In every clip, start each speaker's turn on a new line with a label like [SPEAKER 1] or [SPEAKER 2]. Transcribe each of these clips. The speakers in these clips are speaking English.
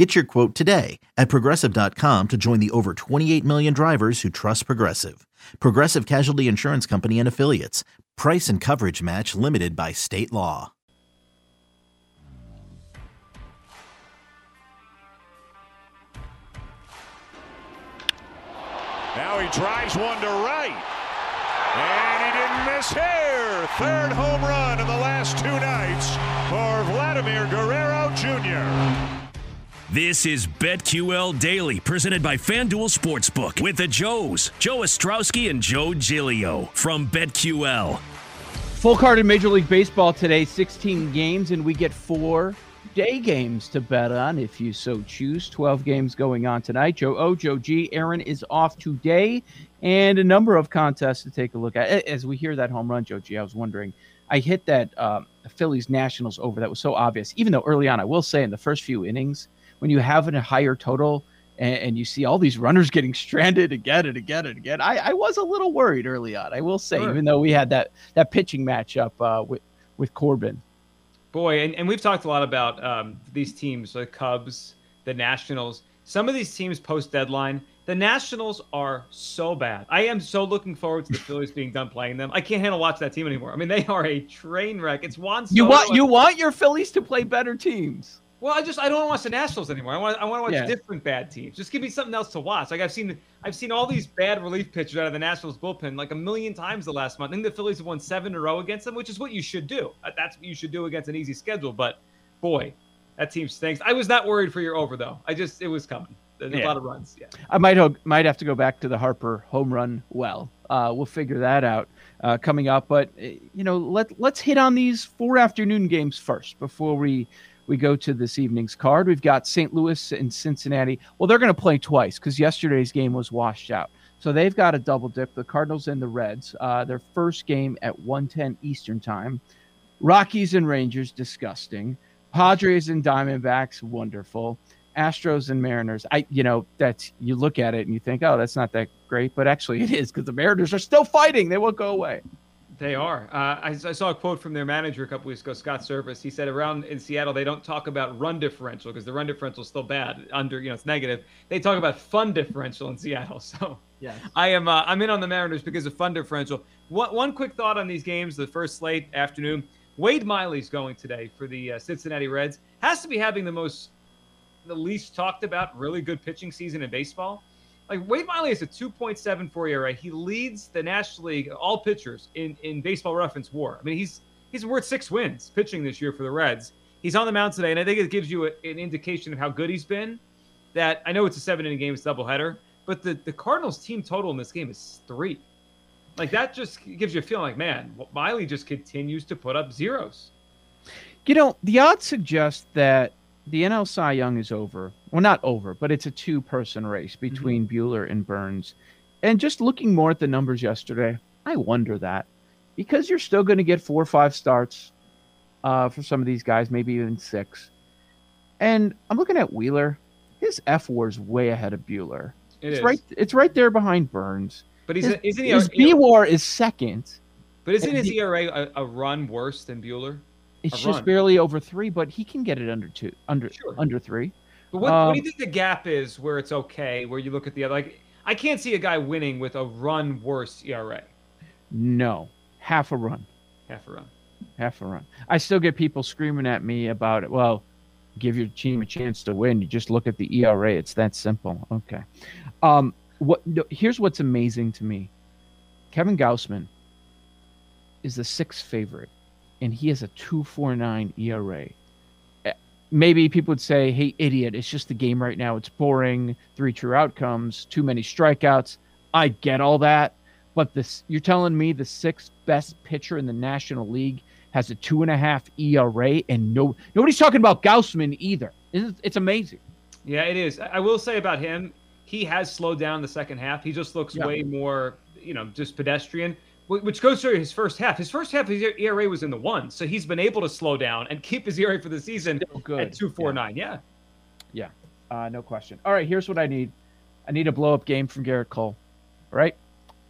[SPEAKER 1] Get your quote today at progressive.com to join the over 28 million drivers who trust Progressive. Progressive Casualty Insurance Company and Affiliates. Price and coverage match limited by state law.
[SPEAKER 2] Now he drives one to right. And he didn't miss here. Third home run in the last two nights for Vladimir Guerrero Jr.
[SPEAKER 3] This is BetQL Daily, presented by FanDuel Sportsbook with the Joes, Joe Ostrowski and Joe Giglio from BetQL.
[SPEAKER 4] Full card in Major League Baseball today, 16 games, and we get four day games to bet on if you so choose. 12 games going on tonight. Joe O, Joe G, Aaron is off today, and a number of contests to take a look at. As we hear that home run, Joe G, I was wondering. I hit that um, Phillies Nationals over that was so obvious, even though early on, I will say in the first few innings, when you have a higher total and, and, you see all these runners getting stranded again and again and again, I, I was a little worried early on. I will say, sure. even though we had that that pitching matchup uh, with with Corbin.
[SPEAKER 5] Boy, and, and we've talked a lot about um, these teams, the Cubs, the Nationals. Some of these teams post deadline, the Nationals are so bad. I am so looking forward to the Phillies being done playing them. I can't handle watching that team anymore. I mean, they are a train wreck. It's Juan.
[SPEAKER 4] Soto. You want you want your Phillies to play better teams.
[SPEAKER 5] Well, I just I don't want to watch the Nationals anymore. I want I want to watch yeah. different bad teams. Just give me something else to watch. Like I've seen I've seen all these bad relief pitchers out of the Nationals bullpen like a million times the last month. I think the Phillies have won seven in a row against them, which is what you should do. Uh, that's what you should do against an easy schedule. But boy, that team stinks. I was not worried for your over though. I just it was coming. There's yeah. a lot of runs. Yeah. I
[SPEAKER 4] might might have to go back to the Harper home run well. Uh, we'll figure that out uh, coming up. But eh, you know, let let's hit on these four afternoon games first before we we go to this evening's card. We've got St. Louis and Cincinnati. Well, they're going to play twice because yesterday's game was washed out. So they've got a double dip. The Cardinals and the Reds. Uh, their first game at 1:10 Eastern time. Rockies and Rangers, disgusting. Padres and Diamondbacks, wonderful. Astros and Mariners. I, you know, that's you look at it and you think, oh, that's not that great, but actually it is because the Mariners are still fighting. They won't go away.
[SPEAKER 5] They are. Uh, I, I, saw a quote from their manager a couple weeks ago, Scott Servais. He said around in Seattle they don't talk about run differential because the run differential is still bad. Under you know it's negative. They talk about fun differential in Seattle. So yeah, I am uh, I'm in on the Mariners because of fun differential. One one quick thought on these games. The first slate afternoon. Wade Miley's going today for the uh, Cincinnati Reds. Has to be having the most, the least talked about, really good pitching season in baseball. Like Wade Miley is a 2.74 ERA. He leads the National League all pitchers in in Baseball Reference WAR. I mean, he's he's worth six wins pitching this year for the Reds. He's on the mound today, and I think it gives you a, an indication of how good he's been. That I know it's a seven inning game, it's a doubleheader, but the the Cardinals team total in this game is three. Like that just gives you a feeling like, man, Miley just continues to put up zeros.
[SPEAKER 4] You know, the odds suggest that the NL Cy Young is over. Well, not over, but it's a two person race mm-hmm. between mm-hmm. Buehler and Burns. And just looking more at the numbers yesterday, I wonder that because you're still going to get four or five starts uh, for some of these guys, maybe even six. And I'm looking at Wheeler. His F war is way ahead of Buehler.
[SPEAKER 5] It
[SPEAKER 4] it's
[SPEAKER 5] is.
[SPEAKER 4] right. It's right there behind Burns.
[SPEAKER 5] But he's
[SPEAKER 4] his,
[SPEAKER 5] isn't he?
[SPEAKER 4] His BWAR is second.
[SPEAKER 5] But isn't his ERA a, a, run worse than Buehler?
[SPEAKER 4] It's just run. barely over three, but he can get it under two, under sure. under three.
[SPEAKER 5] But what, um, what, do you um, think the gap is where it's okay? Where you look at the other, like I can't see a guy winning with a run worse ERA.
[SPEAKER 4] No, half a run.
[SPEAKER 5] Half a run.
[SPEAKER 4] Half a run. I still get people screaming at me about it. Well, give your team a chance to win. You just look at the ERA. It's that simple. Okay. Um, what? No, here's what's amazing to me. Kevin Gausman is the sixth favorite and he has a 249 ERA. Eh, maybe people would say, hey, idiot, it's just the game right now. It's boring. Three true outcomes, too many strikeouts. I get all that. But this, you're telling me the sixth best pitcher in the National League has a two and a half ERA, and no nobody's talking about Gausman either. It's, it's amazing.
[SPEAKER 5] Yeah, it is. I will say about him, he has slowed down the second half. He just looks yeah. way more, you know, just pedestrian which goes through his first half. His first half, his ERA was in the one, so he's been able to slow down and keep his ERA for the season at two four nine. Yeah,
[SPEAKER 4] yeah, uh, no question. All right, here's what I need. I need a blow up game from Gerrit Cole. All right,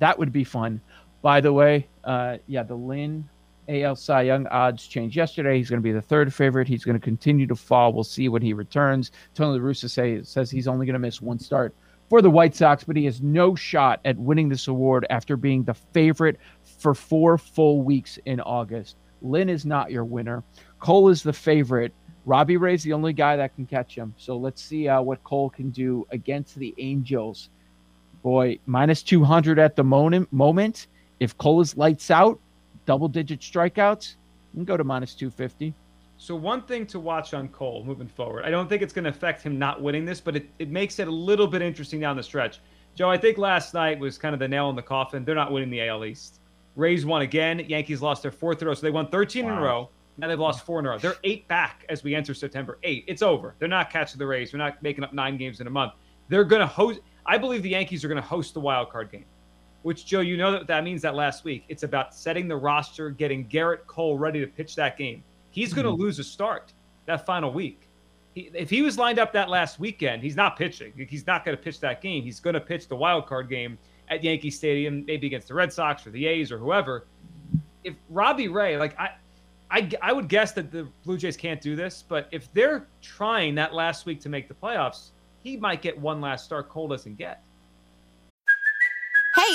[SPEAKER 4] that would be fun. By the way, uh, yeah, the Lynn AL Cy Young odds changed yesterday. He's going to be the third favorite. He's going to continue to fall. We'll see when he returns. Tony La Russa say, says he's only going to miss one start for the White Sox, but he has no shot at winning this award after being the favorite for four full weeks in August. Lynn is not your winner. Cole is the favorite. Robbie Ray's the only guy that can catch him. So let's see uh, what Cole can do against the Angels. Boy, minus 200 at the moment. moment. If Cole is lights out, double digit strikeouts, you can go to minus 250.
[SPEAKER 5] So one thing to watch on Cole moving forward. I don't think it's going to affect him not winning this, but it, it makes it a little bit interesting down the stretch. Joe, I think last night was kind of the nail in the coffin. They're not winning the AL East. Rays won again. Yankees lost their fourth in a row. So they won 13 wow. in a row. Now they've lost four in a row. They're eight back as we enter September. Eight. It's over. They're not catching the Rays. They're not making up nine games in a month. They're going to host. I believe the Yankees are going to host the wild card game. Which Joe, you know that that means that last week it's about setting the roster, getting Gerrit Cole ready to pitch that game. He's going to mm-hmm. lose a start that final week. He, if he was lined up that last weekend, he's not pitching. He's not going to pitch that game. He's going to pitch the wild card game at Yankee Stadium, maybe against the Red Sox or the A's or whoever. If Robbie Ray, like I, I, I would guess that the Blue Jays can't do this, but if they're trying that last week to make the playoffs, he might get one last start Cole doesn't get.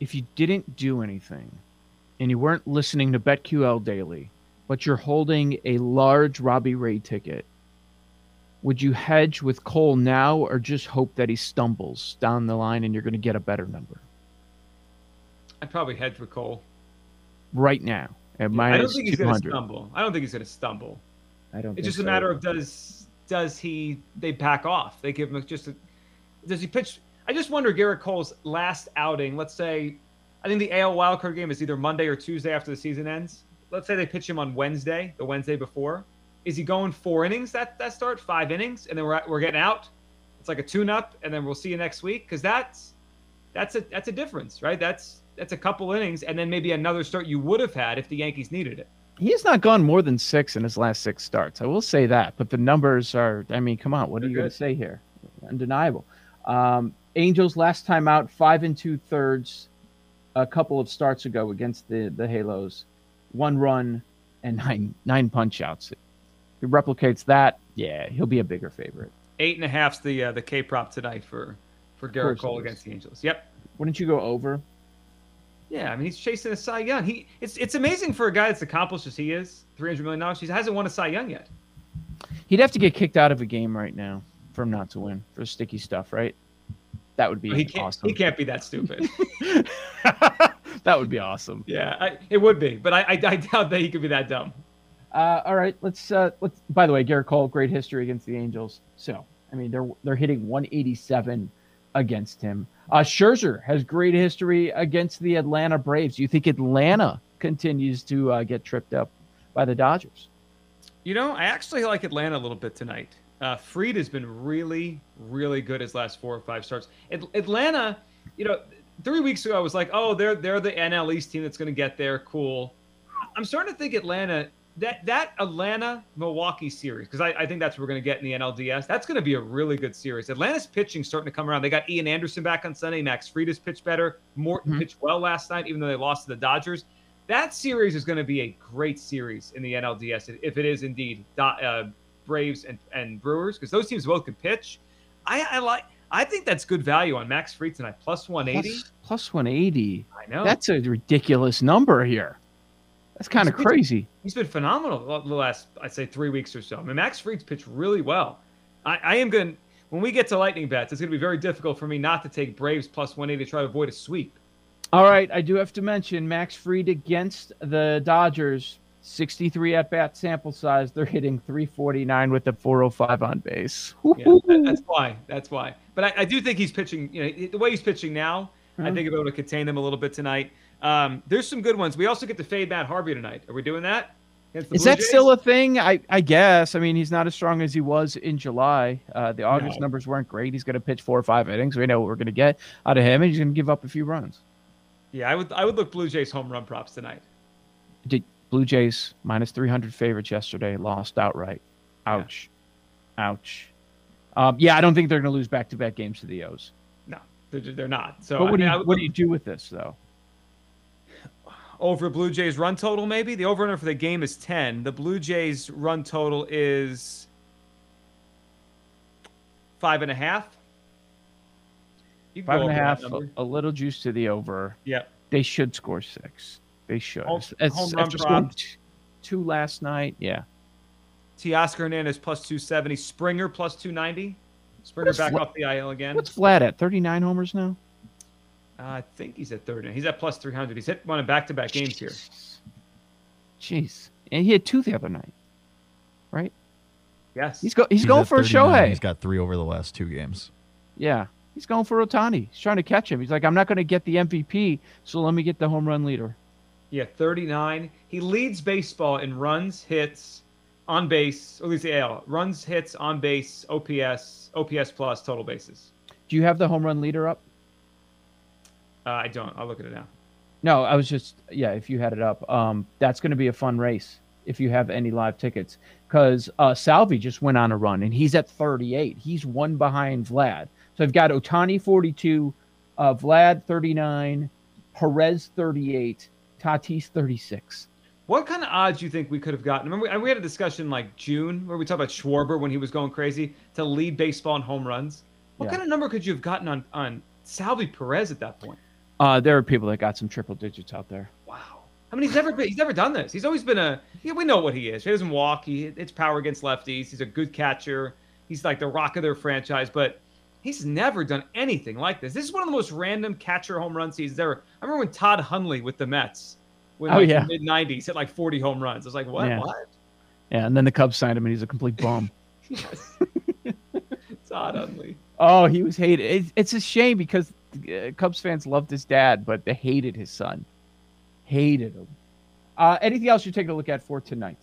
[SPEAKER 4] if you didn't do anything and you weren't listening to BetQL daily, but you're holding a large Robbie Ray ticket, would you hedge with Cole now or just hope that he stumbles down the line and you're going to get a better number?
[SPEAKER 5] I'd probably hedge with Cole.
[SPEAKER 4] Right now. At
[SPEAKER 5] yeah, I don't think he's going to stumble. I don't think he's going to stumble.
[SPEAKER 4] I don't.
[SPEAKER 5] It's just
[SPEAKER 4] so.
[SPEAKER 5] a matter of does does he they back off? They give him just a, does he pitch I just wonder Gerrit Cole's last outing. Let's say, I think the AL wildcard game is either Monday or Tuesday after the season ends. Let's say they pitch him on Wednesday, the Wednesday before. Is he going four innings that that start, five innings, and then we're we're getting out? It's like a tune-up, and then we'll see you next week because that's that's a that's a difference, right? That's that's a couple innings, and then maybe another start you would have had if the Yankees needed it.
[SPEAKER 4] He has not gone more than six in his last six starts. I will say that, but the numbers are. I mean, come on, what They're are you going to say here? Undeniable. Um, Angels last time out, five and two thirds, a couple of starts ago against the the Halos, one run and nine nine punch outs. If he replicates that, yeah, he'll be a bigger favorite.
[SPEAKER 5] Eight and a half's the uh, the K prop tonight for for Gerrit Cole against the Angels. Yep.
[SPEAKER 4] Wouldn't you go over?
[SPEAKER 5] Yeah, I mean he's chasing a Cy Young. He it's it's amazing for a guy that's accomplished as he is, three hundred million dollars. He hasn't won a Cy Young yet.
[SPEAKER 4] He'd have to get kicked out of a game right now for him not to win for sticky stuff, right? That would be
[SPEAKER 5] he can't,
[SPEAKER 4] awesome.
[SPEAKER 5] He can't be that stupid.
[SPEAKER 4] that would be awesome.
[SPEAKER 5] Yeah, I, it would be, but I, I, I, doubt that he could be that dumb.
[SPEAKER 4] Uh, all right, let's uh, let's. By the way, Gerrit Cole, great history against the Angels. So, I mean, they're they're hitting 187 against him. Uh, Scherzer has great history against the Atlanta Braves. You think Atlanta continues to uh, get tripped up by the Dodgers?
[SPEAKER 5] You know, I actually like Atlanta a little bit tonight. Uh, Fried has been really, really good his last four or five starts. Atlanta, you know, three weeks ago I was like, oh, they're they're the NL East team that's going to get there. Cool. I'm starting to think Atlanta that that Atlanta Milwaukee series because I, I, think that's what we're going to get in the NLDS. That's going to be a really good series. Atlanta's pitching starting to come around. They got Ian Anderson back on Sunday. Max Fried has pitched better. Morton mm-hmm. pitched well last night, even though they lost to the Dodgers. That series is going to be a great series in the NLDS if it is indeed uh, Braves and, and Brewers because those teams both can pitch. I, I like. I think that's good value on Max Fried tonight, plus 180.
[SPEAKER 4] Plus, plus 180.
[SPEAKER 5] I know.
[SPEAKER 4] That's a ridiculous number here. That's kind of crazy.
[SPEAKER 5] He's been phenomenal the last, I'd say, three weeks or so. I mean, Max Fried's pitched really well. I, I am going when we get to lightning bets, it's going to be very difficult for me not to take Braves plus 180 to try to avoid a sweep.
[SPEAKER 4] All right, I do have to mention Max Fried against the Dodgers. 63 at bat sample size. They're hitting 349 with a 405 on base.
[SPEAKER 5] Yeah, that, that's why. That's why. But I, I, do think he's pitching. You know, the way he's pitching now, mm-hmm. I think he'll be able to contain them a little bit tonight. Um, there's some good ones. We also get to fade Matt Harvey tonight. Are we doing that?
[SPEAKER 4] Is that Jays? still a thing? I, I guess. I mean, he's not as strong as he was in July. Uh, the August no. numbers weren't great. He's going to pitch four or five innings. We know what we're going to get out of him, and he's going to give up a few runs.
[SPEAKER 5] Yeah, I would I would look Blue Jays home run props tonight.
[SPEAKER 4] Did Blue Jays minus 300 favorites yesterday, lost outright. Ouch. Yeah. Ouch. Um, yeah, I don't think they're going to lose back to back games to the O's.
[SPEAKER 5] No, they're, they're not. So,
[SPEAKER 4] what, I mean, do you, what do you do with this, though?
[SPEAKER 5] Over Blue Jays run total, maybe? The over under for the game is 10. The Blue Jays run total is five and a half.
[SPEAKER 4] Five and a half, a little juice to the over.
[SPEAKER 5] Yep.
[SPEAKER 4] They should score six. They should.
[SPEAKER 5] Home, it's, home run
[SPEAKER 4] prop. Two last night. Yeah.
[SPEAKER 5] Teoscar Hernandez plus 270. Springer plus 290. Springer back Vla- off the IL again.
[SPEAKER 4] What's Vlad at? 39 homers now?
[SPEAKER 5] Uh, I think he's at 30. He's at plus 300. He's hit one of back to back games here.
[SPEAKER 4] Jeez. And he had two the other night, right?
[SPEAKER 5] Yes.
[SPEAKER 4] He's, go- he's, he's going for a Shohei.
[SPEAKER 6] He's got three over the last two games.
[SPEAKER 4] Yeah. He's going for Ohtani. He's trying to catch him. He's like, I'm not going to get the MVP, so let me get the home run leader.
[SPEAKER 5] Yeah, 39. He leads baseball in runs, hits, on base, or at least the AL, runs, hits, on base, OPS, OPS plus, total bases.
[SPEAKER 4] Do you have the home run leader up?
[SPEAKER 5] Uh, I don't. I'll look at it now.
[SPEAKER 4] No, I was just yeah. If you had it up, um, that's going to be a fun race if you have any live tickets because uh, Salvy just went on a run and he's at 38. He's one behind Vlad. So I've got Ohtani 42, uh, Vlad 39, Perez 38, Tatis 36.
[SPEAKER 5] What kind of odds do you think we could have gotten? Remember, we had a discussion like June where we talked about Schwarber when he was going crazy to lead baseball in home runs. What yeah. kind of number could you have gotten on on Salvy Perez at that point?
[SPEAKER 4] Uh, there are people that got some triple digits out there.
[SPEAKER 5] Wow. I mean, he's never been, he's never done this. He's always been a. Yeah, we know what he is. He doesn't walk. He it's power against lefties. He's a good catcher. He's like the rock of their franchise, but he's never done anything like this. This is one of the most random catcher home run seasons ever. I remember when Todd Hundley with the Mets when oh, like yeah. mid '90s hit like 40 home runs. I was like, what?
[SPEAKER 4] Yeah.
[SPEAKER 5] What?
[SPEAKER 4] Yeah, and then the Cubs signed him, and he's a complete bum.
[SPEAKER 5] Todd Hundley.
[SPEAKER 4] Oh, he was hated. It's, it's a shame because uh, Cubs fans loved his dad, but they hated his son. Hated him. Uh, anything else you're taking a look at for tonight?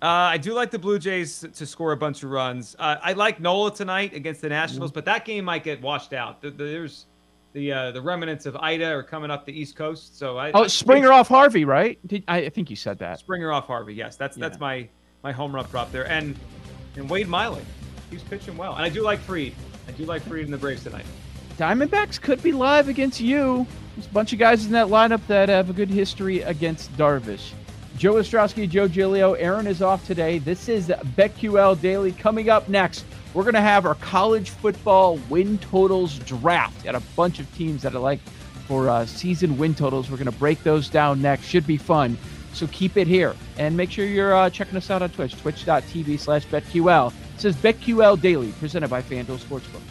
[SPEAKER 5] Uh, I do like the Blue Jays to score a bunch of runs. Uh, I like Nola tonight against the Nationals, mm-hmm. but that game might get washed out. There's the uh, the remnants of Ida are coming up the East Coast. So I
[SPEAKER 4] oh Springer off Harvey, right? Did, I, I, think you said that.
[SPEAKER 5] Springer off Harvey. Yes, that's yeah. that's my my home run prop there. And and Wade Miley, he's pitching well. And I do like Fried. I do like Fried in the Braves tonight.
[SPEAKER 4] Diamondbacks could be live against you. There's a bunch of guys in that lineup that have a good history against Darvish. Joe Ostrowski, Joe Giglio. Aaron is off today. This is BetQL Daily. Coming up next, we're going to have our college football win totals draft. Got a bunch of teams that I like for uh, season win totals. We're going to break those down next. Should be fun. So keep it here. And make sure you're uh, checking us out on Twitch, twitch.tv slash BetQL. Says BetQL Daily, presented by FanDuel Sportsbook.